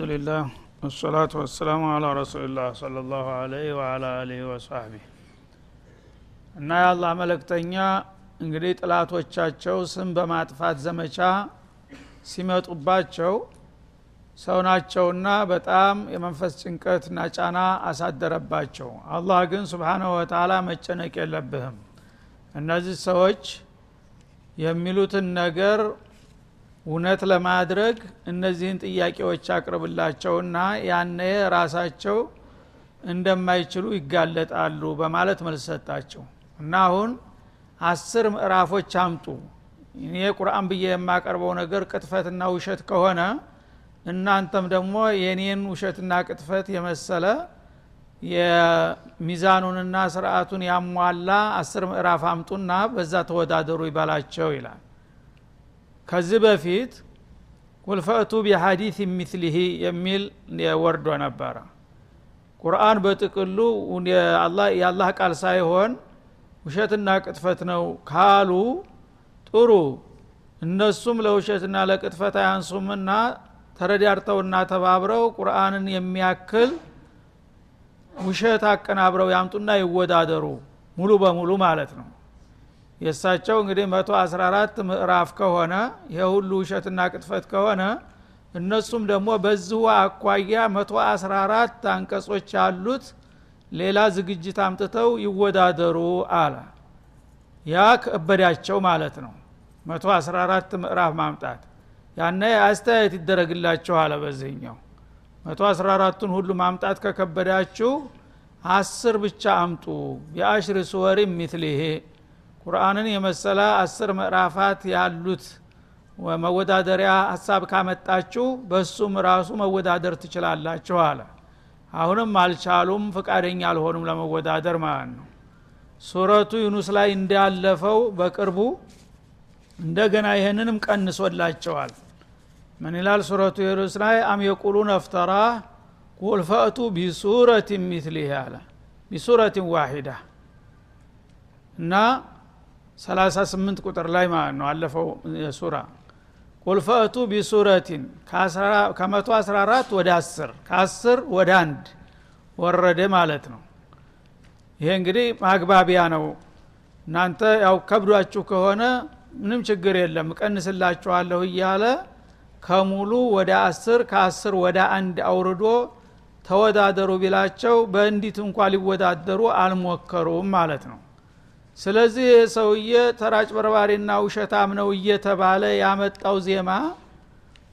ብስሚላህ ወልሐምዱሊላህ ወሰላቱ ወሰላሙ አላ ረሱልላህ ሰለ ላሁ አለይህ ወአላ አሊህ ወሳህቢህ እና የአላህ መለክተኛ እንግዲህ ጥላቶቻቸው ስም በማጥፋት ዘመቻ ሲመጡባቸው ሰው ናቸውና በጣም የመንፈስ ጭንቀትና ጫና አሳደረባቸው። አላህ ግን ስብሓናሁ ወተላ መጨነቅ የለብህም። እነዚህ ሰዎች የሚሉትን ነገር እውነት ለማድረግ እነዚህን ጥያቄዎች አቅርብላቸውና ያነ ራሳቸው እንደማይችሉ ይጋለጣሉ በማለት መልስ ሰጣቸው። እና አሁን አስር ምዕራፎች አምጡ። እኔ ቁርአን ብዬ የማቀርበው ነገር ቅጥፈትና ውሸት ከሆነ እናንተም ደግሞ የኔን ውሸትና ቅጥፈት የመሰለ የሚዛኑንና ስርአቱን ያሟላ አስር ምዕራፍ አምጡና በዛ ተወዳደሩ ይባላቸው ይላል ከዚህ በፊት ቁልፈእቱ ቢሐዲት ሚትሊሂ የሚል ወርዶ ነበረ። ቁርአን በጥቅሉ የአላህ ቃል ሳይሆን ውሸትና ቅጥፈት ነው ካሉ ጥሩ እነሱም ለውሸትና ለቅጥፈት አያንሱምና ተረዳርተውና ተባብረው ቁርአንን የሚያክል ውሸት አቀናብረው ያምጡና ይወዳደሩ ሙሉ በሙሉ ማለት ነው የእሳቸው እንግዲህ መቶ አስራ አራት ምዕራፍ ከሆነ ይሄ ሁሉ ውሸትና ቅጥፈት ከሆነ እነሱም ደግሞ በዚሁ አኳያ መቶ አስራ አራት አንቀጾች ያሉት ሌላ ዝግጅት አምጥተው ይወዳደሩ አለ። ያ ከበዳቸው ማለት ነው። መቶ አስራ አራት ምዕራፍ ማምጣት። ያነ አስተያየት ይደረግላቸው አለ በዚህኛው። መቶ አስራ አራቱን ሁሉ ማምጣት ከከበዳችሁ አስር ብቻ አምጡ። بعشر سور مثله ቁርአንን የመሰለ አስር ምዕራፋት ያሉት መወዳደሪያ ሀሳብ ካመጣችሁ በሱም ራሱ መወዳደር ትችላላችሁ አለ። አሁንም አልቻሉም ፍቃደኛ አልሆኑም ለመወዳደር ማለት ነው። ሱረቱ ዩኑስ ላይ እንዳለፈው በቅርቡ እንደገና ይህንንም ቀንሶላቸዋል። ምን ይላል ሱረቱ ዩኑስ ላይ? أم يقولون افتراه ቁል ፈእቱ ቢሱረትን ሚትሊህ አለ። ቢሱረትን ዋሂዳ እና 38 ቁጥር ላይ ማለት ነው አለፈው ሱራ ቁል ፈእቱ ቢሱረቲን ከመቶ 14 ወደ 10 ከ10 ወደ አንድ ወረደ ማለት ነው። ይሄ እንግዲህ ማግባቢያ ነው። እናንተ ያው ከብዷችሁ ከሆነ ምንም ችግር የለም እቀንስላችኋለሁ እያለ ከሙሉ ወደ አስር ከአስር ወደ አንድ አውርዶ ተወዳደሩ ቢላቸው በእንዲት እንኳ ሊወዳደሩ አልሞከሩም ማለት ነው ስለዚህ ይህ ሰውዬ ተራጭ በርባሪና ውሸታም ነው እየተባለ ያመጣው ዜማ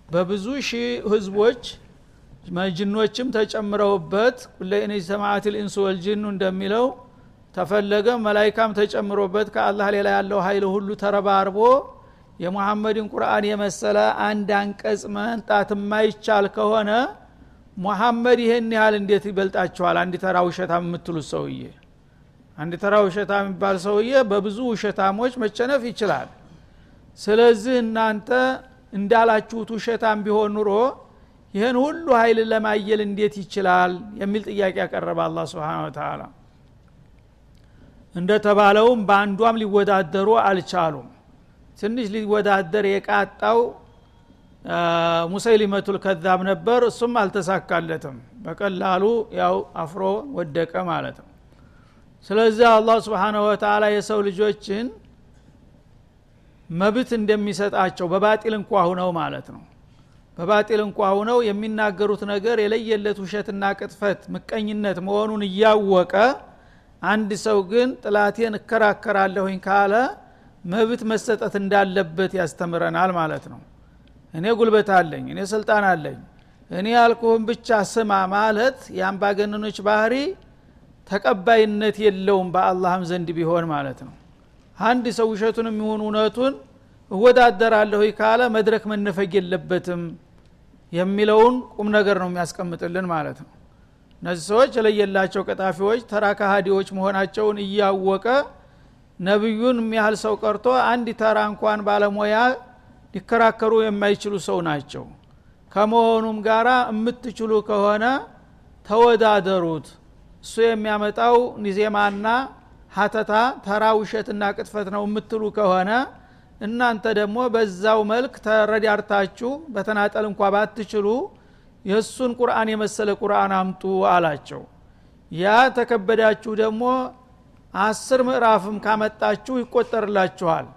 በብዙ ሺህ ህዝቦች ጅኖችም ተጨምረውበት ኩለኢን ሰማዓት ልኢንሱ ወልጅኑ እንደሚለው ተፈለገ። መላይካም ተጨምሮበት ከአላህ ሌላ ያለው ኃይል ሁሉ ተረባርቦ የሙሐመድን ቁርአን የመሰለ አንድ አንቀጽ መንጣት የማይቻል ከሆነ ሙሐመድ ይህን ያህል እንዴት ይበልጣችኋል? አንድ ተራ ውሸታም የምትሉት ሰውዬ አንድ ተራ ውሸታም የሚባል ሰውዬ በብዙ ውሸታሞች መቸነፍ ይችላል። ስለዚህ እናንተ እንዳላችሁት ውሸታም ቢሆን ኑሮ ይህን ሁሉ ኃይል ለማየል እንዴት ይችላል? የሚል ጥያቄ ያቀረበ አላ ስብን ተላ እንደተባለውም በአንዷም ሊወዳደሩ አልቻሉም። ትንሽ ሊወዳደር የቃጣው ሙሰይሊመቱል ከዛብ ነበር። እሱም አልተሳካለትም። በቀላሉ ያው አፍሮ ወደቀ ማለት ነው ስለዚህ አላህ ስብሓንሁ ወተላ የሰው ልጆችን መብት እንደሚሰጣቸው በባጢል እንኳ ሁነው ማለት ነው። በባጢል እንኳ ሁነው የሚናገሩት ነገር የለየለት ውሸትና ቅጥፈት ምቀኝነት መሆኑን እያወቀ አንድ ሰው ግን ጥላቴን እከራከራለሁኝ ካለ መብት መሰጠት እንዳለበት ያስተምረናል ማለት ነው። እኔ ጉልበት አለኝ እኔ ስልጣን አለኝ እኔ ያልኩህን ብቻ ስማ ማለት የአምባገነኖች ባህሪ ተቀባይነት የለውም በአላህም ዘንድ ቢሆን ማለት ነው። አንድ ሰው ውሸቱን የሚሆን እውነቱን እወዳደራለሁ ካለ መድረክ መነፈግ የለበትም የሚለውን ቁም ነገር ነው የሚያስቀምጥልን ማለት ነው። እነዚህ ሰዎች የለየላቸው ቀጣፊዎች ተራ ካሃዲዎች መሆናቸውን እያወቀ ነቢዩን የሚያህል ሰው ቀርቶ አንድ ተራ እንኳን ባለሙያ ሊከራከሩ የማይችሉ ሰው ናቸው። ከመሆኑም ጋር የምትችሉ ከሆነ ተወዳደሩት እሱ የሚያመጣው ኒዜማና ሀተታ ተራ ውሸትና ቅጥፈት ነው የምትሉ ከሆነ እናንተ ደግሞ በዛው መልክ ተረዳርታችሁ በተናጠል እንኳ ባትችሉ የእሱን ቁርአን የመሰለ ቁርአን አምጡ አላቸው። ያ ተከበዳችሁ ደግሞ አስር ምዕራፍም ካመጣችሁ ይቆጠርላችኋል።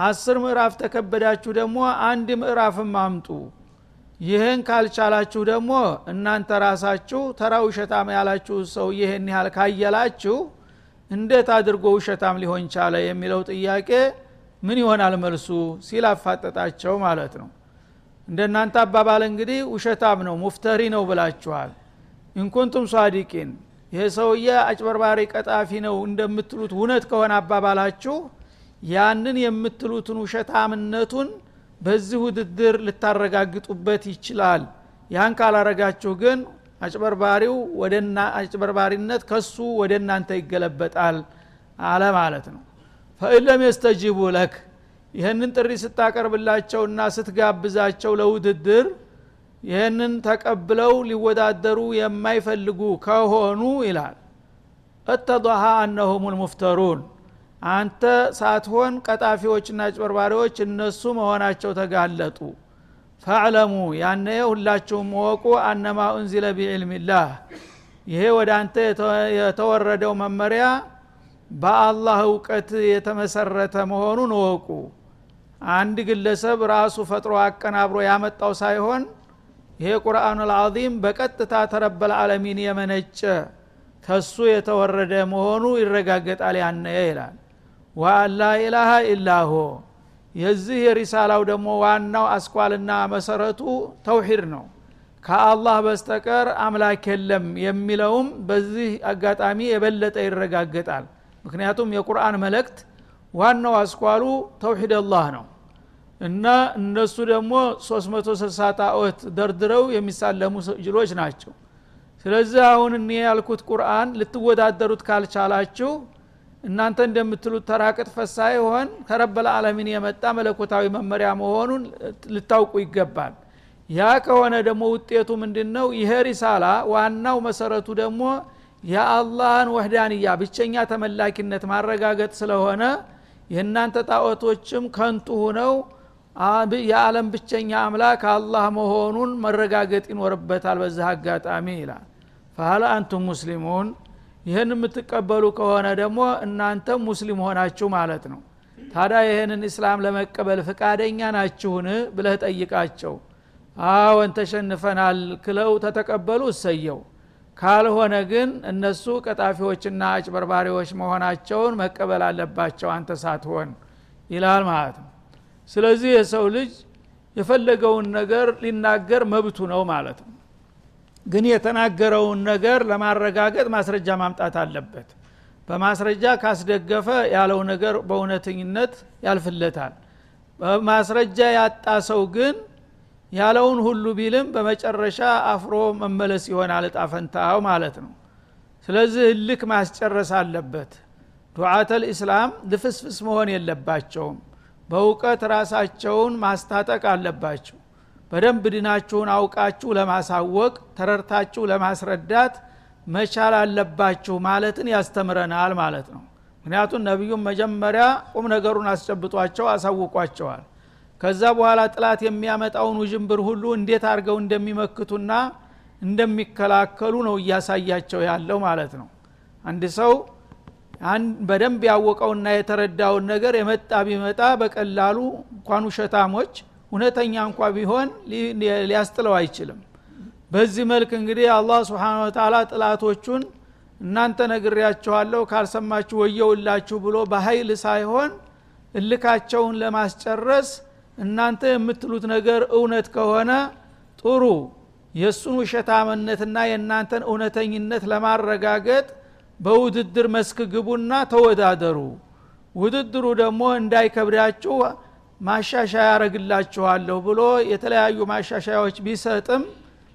አስር ምዕራፍ ተከበዳችሁ ደግሞ አንድ ምዕራፍም አምጡ ይህን ካልቻላችሁ ደግሞ እናንተ ራሳችሁ ተራ ውሸታም ያላችሁ ሰው ይህን ያህል ካየላችሁ እንዴት አድርጎ ውሸታም ሊሆን ቻለ የሚለው ጥያቄ ምን ይሆናል መልሱ ሲል አፋጠጣቸው ማለት ነው። እንደናንተ አባባል እንግዲህ ውሸታም ነው ሙፍተሪ ነው ብላችኋል። ኢንኩንቱም ሷዲቂን ይህ ሰውዬ አጭበርባሪ ቀጣፊ ነው እንደምትሉት እውነት ከሆነ አባባላችሁ ያንን የምትሉትን ውሸታምነቱን በዚህ ውድድር ልታረጋግጡበት ይችላል። ያን ካላረጋችሁ ግን አጭበርባሪው ወደና አጭበርባሪነት ከሱ ወደ እናንተ ይገለበጣል አለ ማለት ነው። ፈኢለም የስተጂቡ ለክ ይህንን ጥሪ ስታቀርብላቸውና ስትጋብዛቸው ለውድድር ይህንን ተቀብለው ሊወዳደሩ የማይፈልጉ ከሆኑ ይላል። እተضሃ አነሁም ልሙፍተሩን አንተ ሳትሆን ቀጣፊዎችና አጭበርባሪዎች እነሱ መሆናቸው ተጋለጡ። ፈዕለሙ ያነ ሁላችሁም ወቁ አነማ ኡንዚለ ቢዕልሚላህ። ይሄ ወደ አንተ የተወረደው መመሪያ በአላህ እውቀት የተመሰረተ መሆኑን ወቁ አንድ ግለሰብ ራሱ ፈጥሮ አቀናብሮ ያመጣው ሳይሆን ይሄ ቁርአኑ ልዓዚም በቀጥታ ተረበል ዓለሚን የመነጨ ከሱ የተወረደ መሆኑ ይረጋገጣል ያነየ ይላል ወአን ላ ኢላሃ ኢላሆ የዚህ የሪሳላው ደግሞ ዋናው አስኳልና መሰረቱ ተውሂድ ነው። ከአላህ በስተቀር አምላክ የለም የሚለውም በዚህ አጋጣሚ የበለጠ ይረጋገጣል። ምክንያቱም የቁርአን መልእክት ዋናው አስኳሉ ተውሂድ አላህ ነው። እና እነሱ ደግሞ 360 ጣዖት ደርድረው የሚሳለሙ ጅሎች ናቸው። ስለዚህ አሁን እኔ ያልኩት ቁርአን ልትወዳደሩት ካልቻላችሁ እናንተ እንደምትሉት ተራ ቅጥፈት ሳይሆን ከረበል ዓለሚን የመጣ መለኮታዊ መመሪያ መሆኑን ልታውቁ ይገባል። ያ ከሆነ ደግሞ ውጤቱ ምንድን ነው ይሄ ሪሳላ ዋናው መሰረቱ ደግሞ የአላህን ወህዳንያ ብቸኛ ተመላኪነት ማረጋገጥ ስለሆነ የእናንተ ጣዖቶችም ከንቱ ሁነው የዓለም ብቸኛ አምላክ አላህ መሆኑን መረጋገጥ ይኖርበታል በዚህ አጋጣሚ ይላል። ፈሀል አንቱም ሙስሊሙን ይህን የምትቀበሉ ከሆነ ደግሞ እናንተም ሙስሊም ሆናችሁ ማለት ነው። ታዲያ ይህንን እስላም ለመቀበል ፍቃደኛ ናችሁን ብለህ ጠይቃቸው። አዎን ተሸንፈናል ክለው ተተቀበሉ እሰየው ካልሆነ ግን እነሱ ቀጣፊዎችና አጭበርባሪዎች መሆናቸውን መቀበል አለባቸው አንተ ሳትሆን ይላል ማለት ነው። ስለዚህ የሰው ልጅ የፈለገውን ነገር ሊናገር መብቱ ነው ማለት ነው ግን የተናገረውን ነገር ለማረጋገጥ ማስረጃ ማምጣት አለበት። በማስረጃ ካስደገፈ ያለው ነገር በእውነተኝነት ያልፍለታል። በማስረጃ ያጣ ሰው ግን ያለውን ሁሉ ቢልም በመጨረሻ አፍሮ መመለስ ይሆናል እጣ ማለት ነው። ስለዚህ እልክ ማስጨረስ አለበት። ዱዓተል ኢስላም ልፍስፍስ መሆን የለባቸውም። በእውቀት ራሳቸውን ማስታጠቅ አለባቸው በደንብ ድናችሁን አውቃችሁ ለማሳወቅ ተረድታችሁ ለማስረዳት መቻል አለባችሁ ማለትን ያስተምረናል ማለት ነው። ምክንያቱም ነቢዩም መጀመሪያ ቁም ነገሩን አስጨብጧቸው አሳውቋቸዋል። ከዛ በኋላ ጥላት የሚያመጣውን ውዥንብር ሁሉ እንዴት አድርገው እንደሚመክቱና እንደሚከላከሉ ነው እያሳያቸው ያለው ማለት ነው። አንድ ሰው በደንብ ያወቀውና የተረዳውን ነገር የመጣ ቢመጣ በቀላሉ እንኳን ውሸታሞች እውነተኛ እንኳ ቢሆን ሊያስጥለው አይችልም። በዚህ መልክ እንግዲህ አላህ ስብሓን ወተላ ጥላቶቹን እናንተ ነግሬያችኋለሁ ካልሰማችሁ ወየውላችሁ ብሎ በኃይል ሳይሆን እልካቸውን ለማስጨረስ እናንተ የምትሉት ነገር እውነት ከሆነ ጥሩ የእሱን ውሸታምነትና የእናንተን እውነተኝነት ለማረጋገጥ በውድድር መስክ ግቡና ተወዳደሩ። ውድድሩ ደግሞ እንዳይከብዳችሁ ማሻሻያ ያረግላችኋለሁ ብሎ የተለያዩ ማሻሻያዎች ቢሰጥም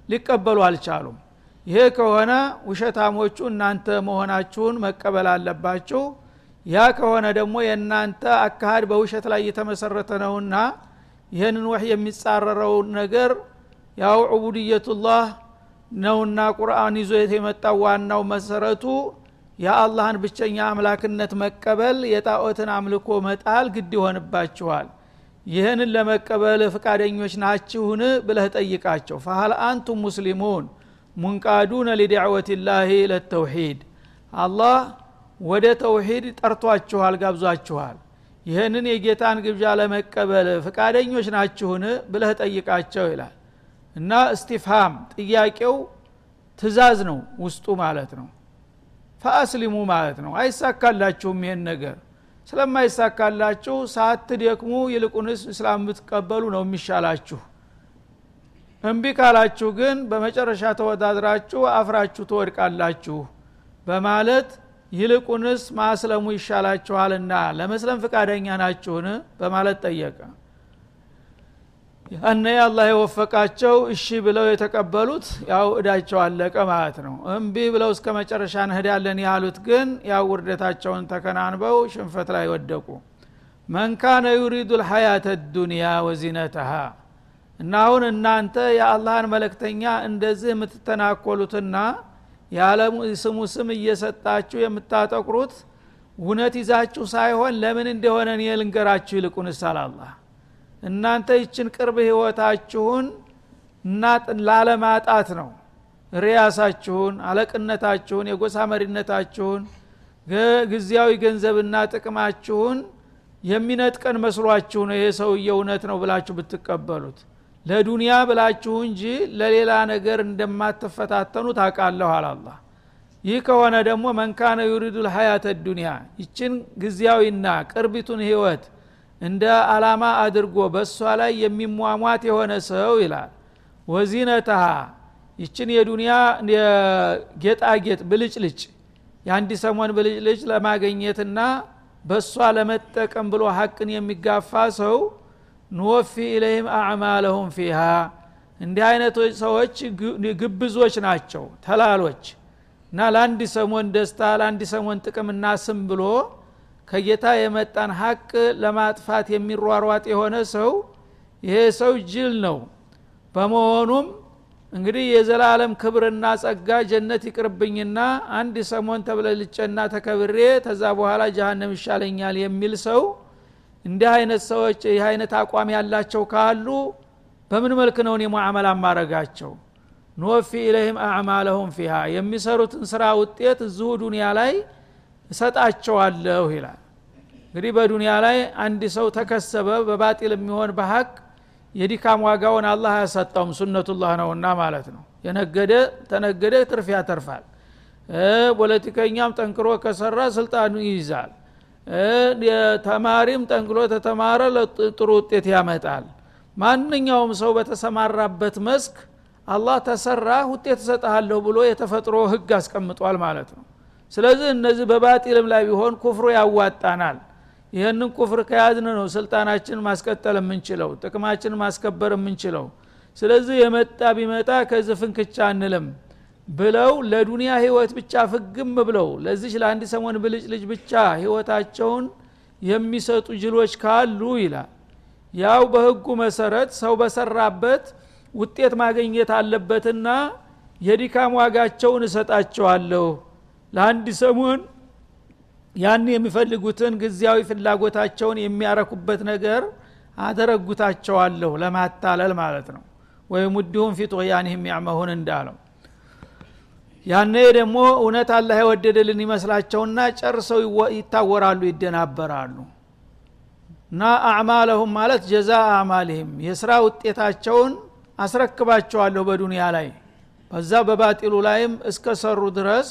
ሊቀበሉ አልቻሉም። ይሄ ከሆነ ውሸታሞቹ እናንተ መሆናችሁን መቀበል አለባችሁ። ያ ከሆነ ደግሞ የእናንተ አካሃድ በውሸት ላይ የተመሰረተ ነውና ይህንን ወህ የሚጻረረውን ነገር ያው ዑቡድየቱላህ ነውና ቁርአን ይዞ የመጣው ዋናው መሰረቱ የአላህን ብቸኛ አምላክነት መቀበል የጣዖትን አምልኮ መጣል ግድ ይሆንባችኋል ይህንን ለመቀበል ፍቃደኞች ናችሁን ብለህ ጠይቃቸው። ፈሀል አንቱም ሙስሊሙን ሙንቃዱነ ሊዳዕወት ላህ ለተውሒድ አላህ ወደ ተውሒድ ጠርቷችኋል ጋብዟችኋል። ይህንን የጌታን ግብዣ ለመቀበል ፍቃደኞች ናችሁን ብለህ ጠይቃቸው ይላል። እና እስቲፍሃም ጥያቄው ትእዛዝ ነው ውስጡ ማለት ነው። ፈአስሊሙ ማለት ነው። አይሳካላችሁም ይህን ነገር ስለማይሳካላችሁ ሳትደክሙ ይልቁንስ እስላም ብትቀበሉ ነው የሚሻላችሁ። እምቢ ካላችሁ ግን በመጨረሻ ተወዳድራችሁ አፍራችሁ ትወድቃላችሁ በማለት ይልቁንስ ማስለሙ ይሻላችኋልና ለመስለም ፍቃደኛ ናችሁን? በማለት ጠየቀ ያነ አላህ የወፈቃቸው እሺ ብለው የተቀበሉት ያው እዳቸው አለቀ ማለት ነው። እምቢ ብለው እስከ መጨረሻ እንሄዳለን ያሉት ግን ያው ውርደታቸውን ተከናንበው ሽንፈት ላይ ወደቁ። መንካነ ዩሪዱ ልሐያተ ዱንያ ወዚነተሃ። እና አሁን እናንተ የአላህን መለክተኛ እንደዚህ የምትተናኮሉትና የዓለሙ ስሙ ስም እየሰጣችሁ የምታጠቁሩት እውነት ይዛችሁ ሳይሆን ለምን እንደሆነ እኔ ልንገራችሁ ይልቁንስ አላላህ እናንተ ይችን ቅርብ ህይወታችሁን ላለማጣት ነው። ሪያሳችሁን አለቅነታችሁን የጎሳ መሪነታችሁን ጊዜያዊ ገንዘብና ጥቅማችሁን የሚነጥቀን መስሏችሁ ነው ይሄ ሰውዬ እውነት ነው ብላችሁ ብትቀበሉት። ለዱንያ ብላችሁ እንጂ ለሌላ ነገር እንደማትፈታተኑ ታቃለሁ አላላ ይህ ከሆነ ደግሞ መንካነ ዩሪዱ ልሀያተ ዱንያ ይችን ጊዜያዊና ቅርቢቱን ህይወት እንደ አላማ አድርጎ በእሷ ላይ የሚሟሟት የሆነ ሰው ይላል። ወዚነተሃ ይችን የዱንያ ጌጣጌጥ ብልጭልጭ የአንድ ሰሞን ብልጭልጭ ለማገኘትና በእሷ ለመጠቀም ብሎ ሀቅን የሚጋፋ ሰው ንወፊ ኢለይህም አዕማለሁም ፊሃ። እንዲህ አይነቶች ሰዎች ግብዞች ናቸው ተላሎች። እና ለአንድ ሰሞን ደስታ ለአንድ ሰሞን ጥቅምና ስም ብሎ ከጌታ የመጣን ሀቅ ለማጥፋት የሚሯሯጥ የሆነ ሰው ይሄ ሰው ጅል ነው። በመሆኑም እንግዲህ የዘላለም ክብርና ጸጋ ጀነት ይቅርብኝና አንድ ሰሞን ተብለልጨና ተከብሬ ተዛ በኋላ ጀሃነም ይሻለኛል የሚል ሰው እንዲህ አይነት ሰዎች ይህ አይነት አቋም ያላቸው ካሉ በምን መልክ ነው እኔ ሙዓመላ ማረጋቸው ኖፊ ኢለህም አዕማለሁም ፊሃ የሚሰሩትን ስራ ውጤት እዚሁ ዱኒያ ላይ እሰጣቸዋለሁ ይላል። እንግዲህ በዱንያ ላይ አንድ ሰው ተከሰበ በባጢል የሚሆን በሀቅ የዲካም ዋጋውን አላህ አያሰጠውም ሱነቱላህ ነውና ማለት ነው። የነገደ ተነገደ ትርፍ ያተርፋል። ፖለቲከኛም ጠንክሮ ከሰራ ስልጣኑ ይይዛል። ተማሪም ጠንክሮ ተተማረ ጥሩ ውጤት ያመጣል። ማንኛውም ሰው በተሰማራበት መስክ አላህ ተሰራ ውጤት እሰጠሃለሁ ብሎ የተፈጥሮ ህግ አስቀምጧል ማለት ነው ስለዚህ እነዚህ በባጢልም ላይ ቢሆን ኩፍሩ ያዋጣናል። ይህንን ኩፍር ከያዝን ነው ስልጣናችን ማስቀጠል የምንችለው ጥቅማችን ማስከበር የምንችለው። ስለዚህ የመጣ ቢመጣ ከዚህ ፍንክቻ አንልም ብለው ለዱንያ ህይወት ብቻ ፍግም ብለው ለዚች ለአንድ ሰሞን ብልጭ ልጅ ብቻ ህይወታቸውን የሚሰጡ ጅሎች ካሉ ይላል። ያው በህጉ መሰረት ሰው በሰራበት ውጤት ማግኘት አለበትና የዲካም ዋጋቸውን እሰጣቸዋለሁ ለአንድ ሰሞን ያን የሚፈልጉትን ጊዜያዊ ፍላጎታቸውን የሚያረኩበት ነገር አደረጉታቸዋለሁ ለማታለል ማለት ነው። ወይም ውድሁም ፊት ወያንህም ያመሁን እንዳለው። ያኔ ደግሞ እውነት አላህ የወደደልን ይመስላቸውና ጨርሰው ይታወራሉ ይደናበራሉ። እና አዕማለሁም ማለት ጀዛ አዕማልህም የስራ ውጤታቸውን አስረክባቸዋለሁ በዱንያ ላይ። በዛ በባጢሉ ላይም እስከሰሩ ድረስ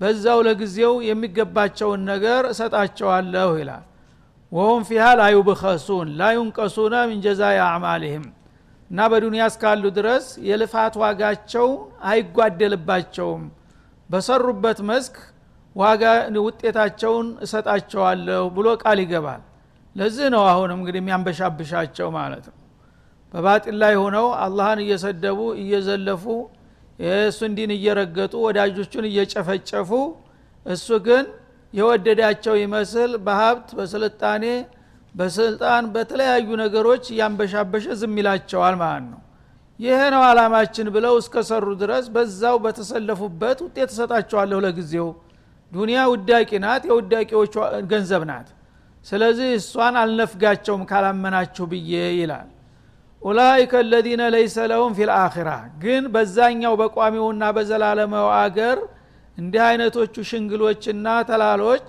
በዛው ለጊዜው የሚገባቸውን ነገር እሰጣቸዋለሁ ይላል። ወሁም ፊሃ ላዩብኸሱን ላዩንቀሱነ ምን ጀዛ አዕማልህም እና በዱንያ እስካሉ ድረስ የልፋት ዋጋቸው አይጓደልባቸውም። በሰሩበት መስክ ዋጋ ውጤታቸውን እሰጣቸዋለሁ ብሎ ቃል ይገባል። ለዚህ ነው አሁንም እንግዲህ የሚያንበሻብሻቸው ማለት ነው። በባጢል ላይ ሆነው አላህን እየሰደቡ እየዘለፉ የእሱን ዲን እየረገጡ ወዳጆቹን እየጨፈጨፉ እሱ ግን የወደዳቸው ይመስል በሀብት በስልጣኔ በስልጣን በተለያዩ ነገሮች እያንበሻበሸ ዝም ይላቸዋል ማለት ነው። ይሄ ነው አላማችን ብለው እስከሰሩ ድረስ በዛው በተሰለፉበት ውጤት እሰጣቸዋለሁ ለጊዜው። ዱኒያ ውዳቂ ናት የውዳቂዎቹ ገንዘብ ናት። ስለዚህ እሷን አልነፍጋቸውም ካላመናችሁ ብዬ ይላል ኡላይከ አለዚነ ለይሰ ለሁም ፊ ልአኪራ ግን በዛኛው በቋሚውና በዘላለማው አገር እንዲህ አይነቶቹ ሽንግሎችና ተላሎች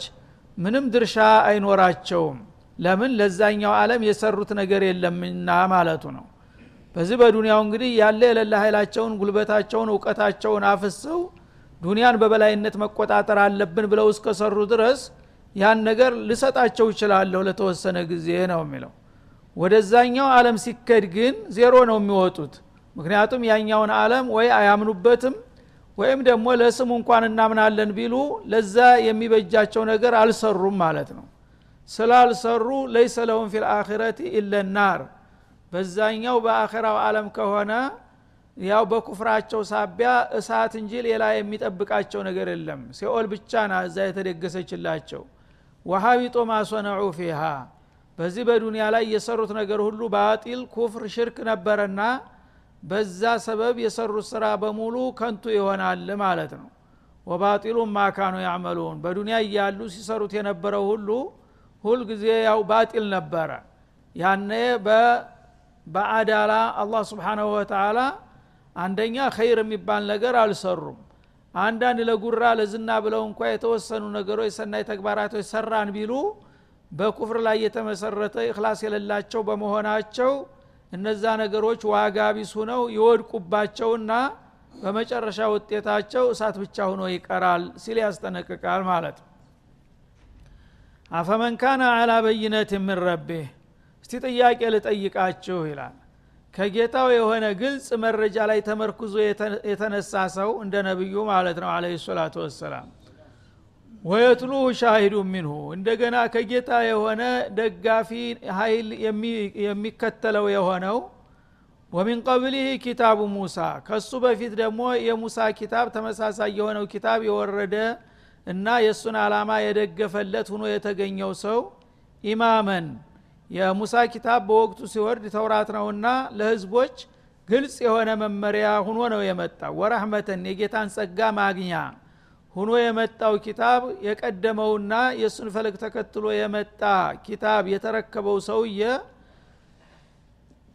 ምንም ድርሻ አይኖራቸውም። ለምን? ለዛኛው ዓለም የሰሩት ነገር የለምና ማለቱ ነው። በዚህ በዱንያው እንግዲህ ያለ የሌለ ኃይላቸውን ጉልበታቸውን እውቀታቸውን አፍሰው ዱንያን በበላይነት መቆጣጠር አለብን ብለው እስከሰሩ ድረስ ያን ነገር ልሰጣቸው ይችላለሁ ለተወሰነ ጊዜ ነው የሚለው ወደዛኛው ዓለም ሲከድ ግን ዜሮ ነው የሚወጡት። ምክንያቱም ያኛውን ዓለም ወይ አያምኑበትም ወይም ደግሞ ለስሙ እንኳን እናምናለን ቢሉ ለዛ የሚበጃቸው ነገር አልሰሩም ማለት ነው። ስላልሰሩ ለይሰ ለሁም ፊ ልአኪረቲ ኢለናር በዛኛው በአኸራው ዓለም ከሆነ ያው በኩፍራቸው ሳቢያ እሳት እንጂ ሌላ የሚጠብቃቸው ነገር የለም። ሲኦል ብቻ ና እዛ የተደገሰችላቸው። ወሀቢጦ ማሶነዑ ፊሃ በዚህ በዱንያ ላይ የሰሩት ነገር ሁሉ ባጢል ኩፍር ሽርክ ነበረና በዛ ሰበብ የሰሩት ስራ በሙሉ ከንቱ ይሆናል ማለት ነው። ወባጢሉ ማካኑ ያዕመሉን። በዱንያ እያሉ ሲሰሩት የነበረው ሁሉ ሁልጊዜ ያው ባጢል ነበረ። ያነ በአዳላ አላህ ስብሓናሁ ወተላ አንደኛ ኸይር የሚባል ነገር አልሰሩም። አንዳንድ ለጉራ ለዝና ብለው እንኳ የተወሰኑ ነገሮች ሰናይ ተግባራቶች ሰራን ቢሉ በኩፍር ላይ የተመሰረተ እክላስ የሌላቸው በመሆናቸው እነዛ ነገሮች ዋጋ ቢስ ሁነው ይወድቁባቸውና በመጨረሻ ውጤታቸው እሳት ብቻ ሁኖ ይቀራል ሲል ያስጠነቅቃል ማለት አፈመን ካነ አላ በይነት ምን ረቤህ እስቲ ጥያቄ ልጠይቃችሁ ይላል። ከጌታው የሆነ ግልጽ መረጃ ላይ ተመርኩዞ የተነሳ ሰው እንደ ነቢዩ ማለት ነው አለ ሰላቱ ወሰላም ወየትሉሁ ሻሂዱ ሚንሁ። እንደገና ከጌታ የሆነ ደጋፊ ኃይል የሚከተለው የሆነው ወሚን ቀብሊህ ኪታቡ ሙሳ። ከሱ በፊት ደግሞ የሙሳ ኪታብ ተመሳሳይ የሆነው ኪታብ የወረደ እና የእሱን አላማ የደገፈለት ሁኖ የተገኘው ሰው ኢማመን። የሙሳ ኪታብ በወቅቱ ሲወርድ ተውራት ነውና ለህዝቦች ግልጽ የሆነ መመሪያ ሁኖ ነው የመጣው። ወረህመተን የጌታን ጸጋ ማግኛ ሁኖ የመጣው ኪታብ የቀደመውና የእሱን ፈለግ ተከትሎ የመጣ ኪታብ የተረከበው ሰውየ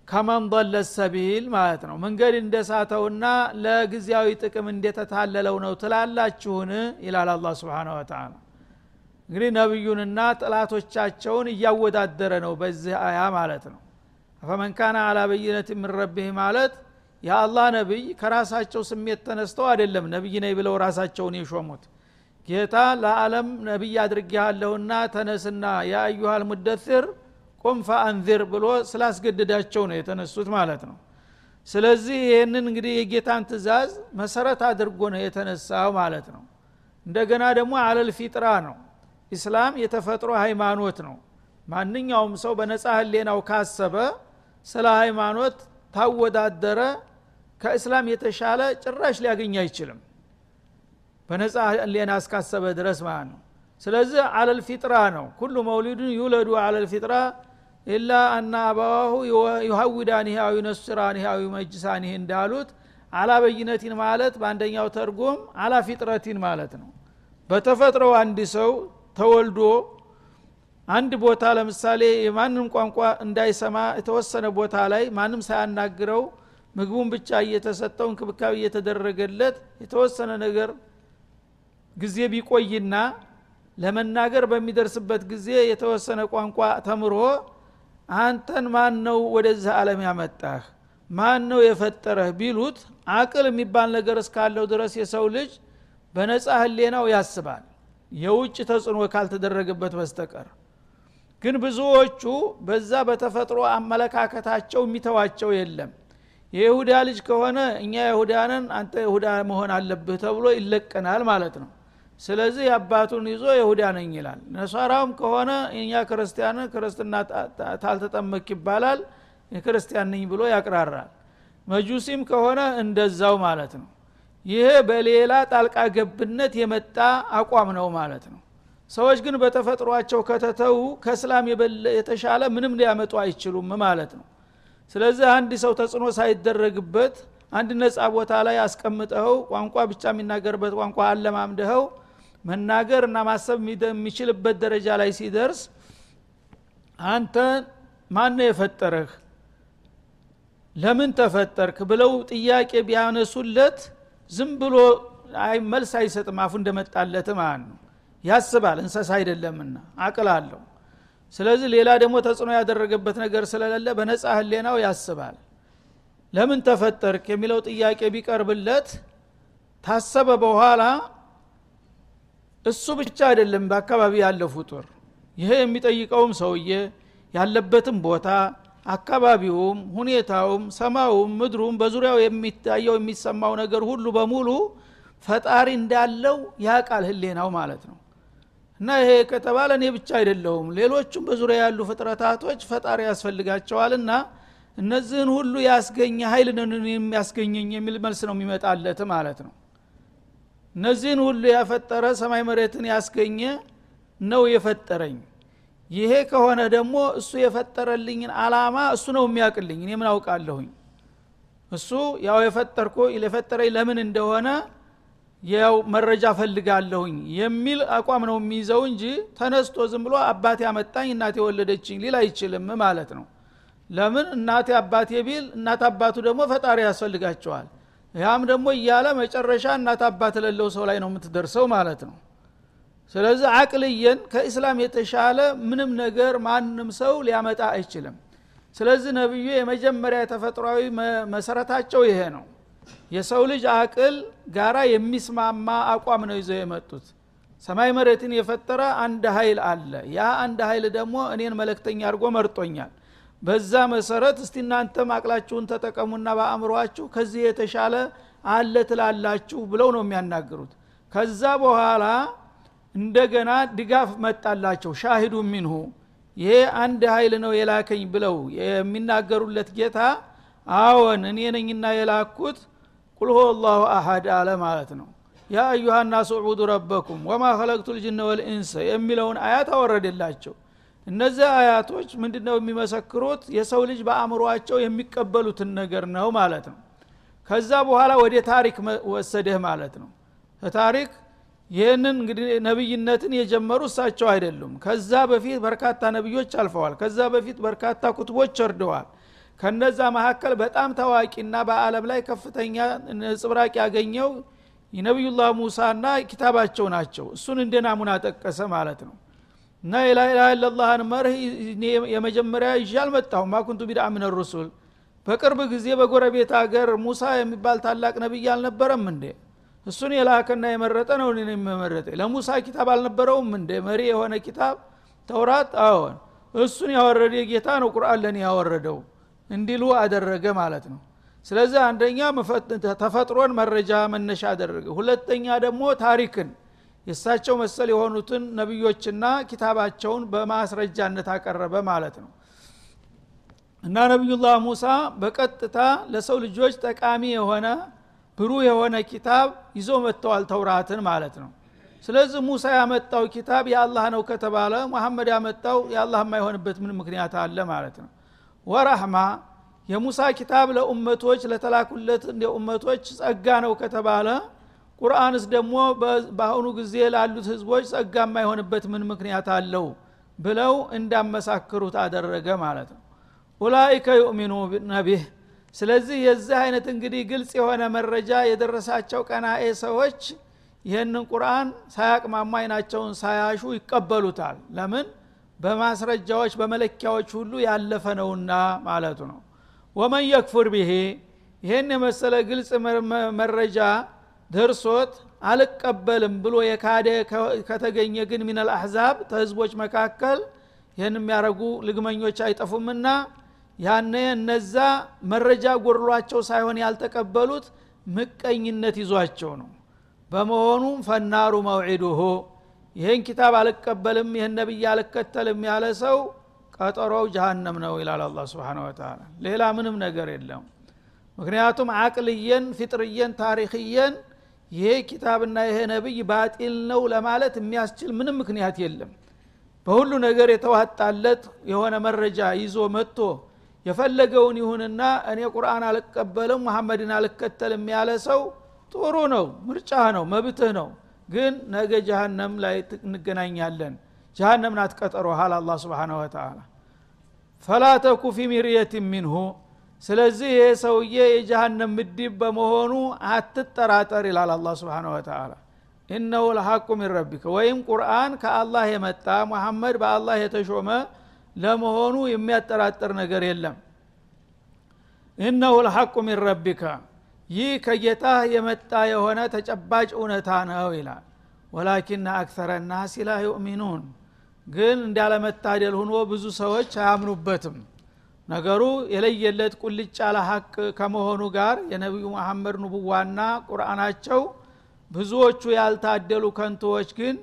ከመን ضለ ሰቢል ማለት ነው። መንገድ እንደሳተውና ለጊዜያዊ ጥቅም እንደተታለለው ነው ትላላችሁን? ይላል አላ ስብን ወተላ እንግዲህ ነቢዩንና ጥላቶቻቸውን እያወዳደረ ነው በዚህ አያ ማለት ነው። አፈመን ካነ አላ በይነት ምን ረቢህ ማለት የአላህ ነቢይ ከራሳቸው ስሜት ተነስተው አይደለም ነቢይ ነኝ ብለው ራሳቸውን የሾሙት። ጌታ ለዓለም ነቢይ አድርጌሃለሁና ተነስና የአዩሃል ሙደትር ቁም ፈአንዚር ብሎ ስላስገደዳቸው ነው የተነሱት ማለት ነው። ስለዚህ ይህንን እንግዲህ የጌታን ትእዛዝ መሰረት አድርጎ ነው የተነሳው ማለት ነው። እንደገና ደግሞ አለል ፊጥራ ነው። ኢስላም የተፈጥሮ ሃይማኖት ነው። ማንኛውም ሰው በነጻ ህሌናው ካሰበ ስለ ሃይማኖት ታወዳደረ ከእስላም የተሻለ ጭራሽ ሊያገኝ አይችልም። በነጻ ህሌና እስካሰበ ድረስ ማለት ነው። ስለዚህ አለል ፊጥራ ነው። ኩሉ መውሊዱን ዩለዱ አለል ፊጥራ ኢላ አና አባዋሁ ዩሀዊዳኒህ አዊ ነስራኒህ አዊ መጅሳኒህ እንዳሉት አላ በይነቲን ማለት በአንደኛው ተርጎም አላ ፊጥረቲን ማለት ነው። በተፈጥሮ አንድ ሰው ተወልዶ አንድ ቦታ ለምሳሌ የማንም ቋንቋ እንዳይሰማ የተወሰነ ቦታ ላይ ማንም ሳያናግረው ምግቡን ብቻ እየተሰጠው እንክብካቤ እየተደረገለት የተወሰነ ነገር ጊዜ ቢቆይና ለመናገር በሚደርስበት ጊዜ የተወሰነ ቋንቋ ተምሮ አንተን ማን ነው ወደዚህ ዓለም ያመጣህ? ማን ነው የፈጠረህ? ቢሉት አቅል የሚባል ነገር እስካለው ድረስ የሰው ልጅ በነጻ ህሌናው ያስባል። የውጭ ተጽዕኖ ካልተደረገበት በስተቀር። ግን ብዙዎቹ በዛ በተፈጥሮ አመለካከታቸው የሚተዋቸው የለም የይሁዳ ልጅ ከሆነ እኛ ይሁዳንን አንተ ይሁዳ መሆን አለብህ ተብሎ ይለቀናል ማለት ነው። ስለዚህ አባቱን ይዞ ይሁዳ ነኝ ይላል። ነሷራውም ከሆነ እኛ ክርስቲያን ክርስትና ታልተጠመክ ይባላል የክርስቲያን ነኝ ብሎ ያቅራራል። መጁሲም ከሆነ እንደዛው ማለት ነው። ይሄ በሌላ ጣልቃ ገብነት የመጣ አቋም ነው ማለት ነው። ሰዎች ግን በተፈጥሯቸው ከተተዉ ከእስላም የተሻለ ምንም ሊያመጡ አይችሉም ማለት ነው ስለዚህ አንድ ሰው ተጽዕኖ ሳይደረግበት አንድ ነጻ ቦታ ላይ አስቀምጠኸው ቋንቋ ብቻ የሚናገርበት ቋንቋ አለማምደኸው መናገር እና ማሰብ የሚችልበት ደረጃ ላይ ሲደርስ አንተ ማን ነው የፈጠረህ? ለምን ተፈጠርክ? ብለው ጥያቄ ቢያነሱለት ዝም ብሎ መልስ አይሰጥም። አፉ እንደመጣለት ማለት ነው። ያስባል። እንሰሳ አይደለምና። አቅል አለው ስለዚህ ሌላ ደግሞ ተጽዕኖ ያደረገበት ነገር ስለሌለ በነጻ ህሌናው ያስባል። ለምን ተፈጠርክ የሚለው ጥያቄ ቢቀርብለት ታሰበ በኋላ እሱ ብቻ አይደለም በአካባቢ ያለ ፍጡር ይሄ የሚጠይቀውም ሰውዬ ያለበትም ቦታ አካባቢውም ሁኔታውም ሰማውም ምድሩም በዙሪያው የሚታየው የሚሰማው ነገር ሁሉ በሙሉ ፈጣሪ እንዳለው ያቃል ህሌናው ማለት ነው እና ይሄ ከተባለ እኔ ብቻ አይደለሁም። ሌሎቹም በዙሪያ ያሉ ፍጥረታቶች ፈጣሪ ያስፈልጋቸዋልና እነዚህን ሁሉ ያስገኘ ሀይል የሚያስገኘኝ የሚል መልስ ነው የሚመጣለት ማለት ነው። እነዚህን ሁሉ ያፈጠረ ሰማይ መሬትን ያስገኘ ነው የፈጠረኝ። ይሄ ከሆነ ደግሞ እሱ የፈጠረልኝን አላማ እሱ ነው የሚያውቅልኝ። እኔ ምን አውቃለሁኝ? እሱ ያው የፈጠርኮ የፈጠረኝ ለምን እንደሆነ ያው መረጃ ፈልጋለሁኝ የሚል አቋም ነው የሚይዘው እንጂ ተነስቶ ዝም ብሎ አባቴ አመጣኝ እናቴ ወለደችኝ ሊል አይችልም ማለት ነው። ለምን? እናቴ አባቴ ቢል እናት አባቱ ደግሞ ፈጣሪ ያስፈልጋቸዋል። ያም ደግሞ እያለ መጨረሻ እናት አባት ለለው ሰው ላይ ነው የምትደርሰው ማለት ነው። ስለዚህ አቅልየን ከእስላም የተሻለ ምንም ነገር ማንም ሰው ሊያመጣ አይችልም። ስለዚህ ነቢዩ የመጀመሪያ የተፈጥሯዊ መሰረታቸው ይሄ ነው የሰው ልጅ አቅል ጋራ የሚስማማ አቋም ነው ይዘው የመጡት። ሰማይ መሬትን የፈጠረ አንድ ኃይል አለ። ያ አንድ ኃይል ደግሞ እኔን መለክተኛ አድርጎ መርጦኛል። በዛ መሰረት እስቲ እናንተም አቅላችሁን ተጠቀሙና በአእምሯችሁ ከዚህ የተሻለ አለ ትላላችሁ ብለው ነው የሚያናግሩት። ከዛ በኋላ እንደገና ድጋፍ መጣላቸው። ሻሂዱ ሚንሁ ይሄ አንድ ኃይል ነው የላከኝ ብለው የሚናገሩለት ጌታ አዎን እኔ ነኝና የላኩት ቁል ሆ አላሁ አሀድ አለ ማለት ነው። ያ አዩሃ ናሱ ዕቡዱ ረበኩም ወማ ከለቅቱ ልጅነ ወልኢንሰ የሚለውን አያት አወረደላቸው። እነዚህ አያቶች ምንድነው የሚመሰክሩት? የሰው ልጅ በአእምሯቸው የሚቀበሉትን ነገር ነው ማለት ነው። ከዛ በኋላ ወደ ታሪክ ወሰደህ ማለት ነው። ታሪክ ይህንን እንግዲህ ነብይነትን የጀመሩ እሳቸው አይደሉም። ከዛ በፊት በርካታ ነቢዮች አልፈዋል። ከዛ በፊት በርካታ ኩትቦች ወርደዋል ከነዛ መካከል በጣም ታዋቂና በአለም ላይ ከፍተኛ ጽብራቅ ያገኘው የነቢዩላህ ሙሳና ኪታባቸው ናቸው። እሱን እንደ ናሙና ጠቀሰ ማለት ነው። እና የላኢላሃ ኢለላህን መርህ የመጀመሪያ ይዤ አልመጣሁም። ማኩንቱ ቢድአ ምን ሩሱል። በቅርብ ጊዜ በጎረቤት ሀገር ሙሳ የሚባል ታላቅ ነቢይ አልነበረም እንዴ? እሱን የላከና የመረጠ ነው እኔን የመረጠ ለሙሳ ኪታብ አልነበረውም እንደ መሪ የሆነ ኪታብ ተውራት? አዎን። እሱን ያወረደ ጌታ ነው ቁርአን ለኔ ያወረደው እንዲሉ አደረገ ማለት ነው። ስለዚህ አንደኛ ተፈጥሮን መረጃ መነሻ አደረገ። ሁለተኛ ደግሞ ታሪክን። የእሳቸው መሰል የሆኑትን ነቢዮችና ኪታባቸውን በማስረጃነት አቀረበ ማለት ነው። እና ነቢዩላህ ሙሳ በቀጥታ ለሰው ልጆች ጠቃሚ የሆነ ብሩህ የሆነ ኪታብ ይዞ መጥተዋል ተውራትን ማለት ነው። ስለዚህ ሙሳ ያመጣው ኪታብ የአላህ ነው ከተባለ መሐመድ ያመጣው የአላህ የማይሆንበት ምን ምክንያት አለ ማለት ነው ወራህማ የሙሳ ኪታብ ለኡመቶች ለተላኩለት ኡመቶች ጸጋ ነው ከተባለ ቁርአንስ ደግሞ በአሁኑ ጊዜ ላሉት ህዝቦች ጸጋ የማይሆንበት ምን ምክንያት አለው? ብለው እንዳመሳክሩት አደረገ ማለት ነው። ኡላይከ ዩእሚኑ ነቢህ ስለዚህ የዚህ አይነት እንግዲህ ግልጽ የሆነ መረጃ የደረሳቸው ቀናኤ ሰዎች ይህንን ቁርአን ሳያቅማሙ አይናቸውን ሳያሹ ይቀበሉታል። ለምን በማስረጃዎች በመለኪያዎች ሁሉ ያለፈ ነውና ማለቱ ነው። ወመን የክፉር ብሄ ይህን የመሰለ ግልጽ መረጃ ደርሶት አልቀበልም ብሎ የካደ ከተገኘ ግን ሚነል አሕዛብ ተህዝቦች መካከል ይህን የሚያደረጉ ልግመኞች አይጠፉምና ያነ እነዛ መረጃ ጎድሏቸው ሳይሆን ያልተቀበሉት ምቀኝነት ይዟቸው ነው። በመሆኑም ፈናሩ መውዒዱሁ ይህን ኪታብ አልቀበልም ይህን ነቢይ አልከተልም ያለ ሰው ቀጠሮው ጀሃነም ነው ይላል አላ ስብን ወተላ ሌላ ምንም ነገር የለም። ምክንያቱም አቅልየን ፊጥርየን ታሪክየን ይሄ ኪታብና ይሄ ነቢይ ባጢል ነው ለማለት የሚያስችል ምንም ምክንያት የለም። በሁሉ ነገር የተዋጣለት የሆነ መረጃ ይዞ መጥቶ የፈለገውን ይሁንና እኔ ቁርአን አልቀበልም መሐመድን አልከተልም ያለ ሰው ጥሩ ነው ምርጫ ነው መብትህ ነው ግን ነገ ጀሃነም ላይ እንገናኛለን። ጀሃነም ናት ቀጠሮ ሃል አላ ስብን ወተላ ፈላ ፊ ሚርየት ሚንሁ። ስለዚህ ይህ ሰውዬ የጀሃነም ምድብ በመሆኑ አትጠራጠር ይላል አላ ስብን ወተላ ኢነሁ ለሐቁ ሚን ረቢከ። ወይም ቁርአን ከአላህ የመጣ ሙሐመድ በአላህ የተሾመ ለመሆኑ የሚያጠራጥር ነገር የለም። ኢነሁ ለሐቁ ሚን ረቢከ ይህ ከጌታ የመጣ የሆነ ተጨባጭ እውነታ ነው ይላል። ወላኪና አክተረ ናሲ ላ ዩእሚኑን። ግን እንዳለመታደል ሁኖ ብዙ ሰዎች አያምኑበትም። ነገሩ የለየለት ቁልጭ ያለ ሀቅ ከመሆኑ ጋር የነቢዩ መሐመድ ንቡዋና ቁርአናቸው ብዙዎቹ ያልታደሉ ከንቶዎች ግን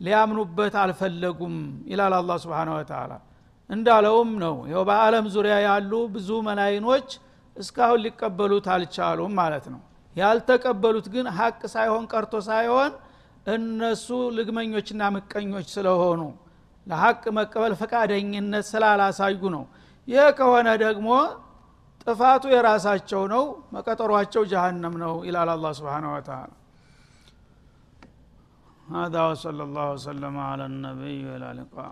ሊያምኑበት አልፈለጉም ይላል አላ ስብን ወተላ እንዳለውም ነው። ይው በአለም ዙሪያ ያሉ ብዙ መላይኖች እስካሁን ሊቀበሉት አልቻሉም ማለት ነው ያልተቀበሉት ግን ሀቅ ሳይሆን ቀርቶ ሳይሆን እነሱ ልግመኞችና ምቀኞች ስለሆኑ ለሀቅ መቀበል ፈቃደኝነት ስላላሳዩ ነው ይህ ከሆነ ደግሞ ጥፋቱ የራሳቸው ነው መቀጠሯቸው ጀሃነም ነው ይላል አላ ስብን ወተላ هذا وصلى الله وسلم على النبي والى اللقاء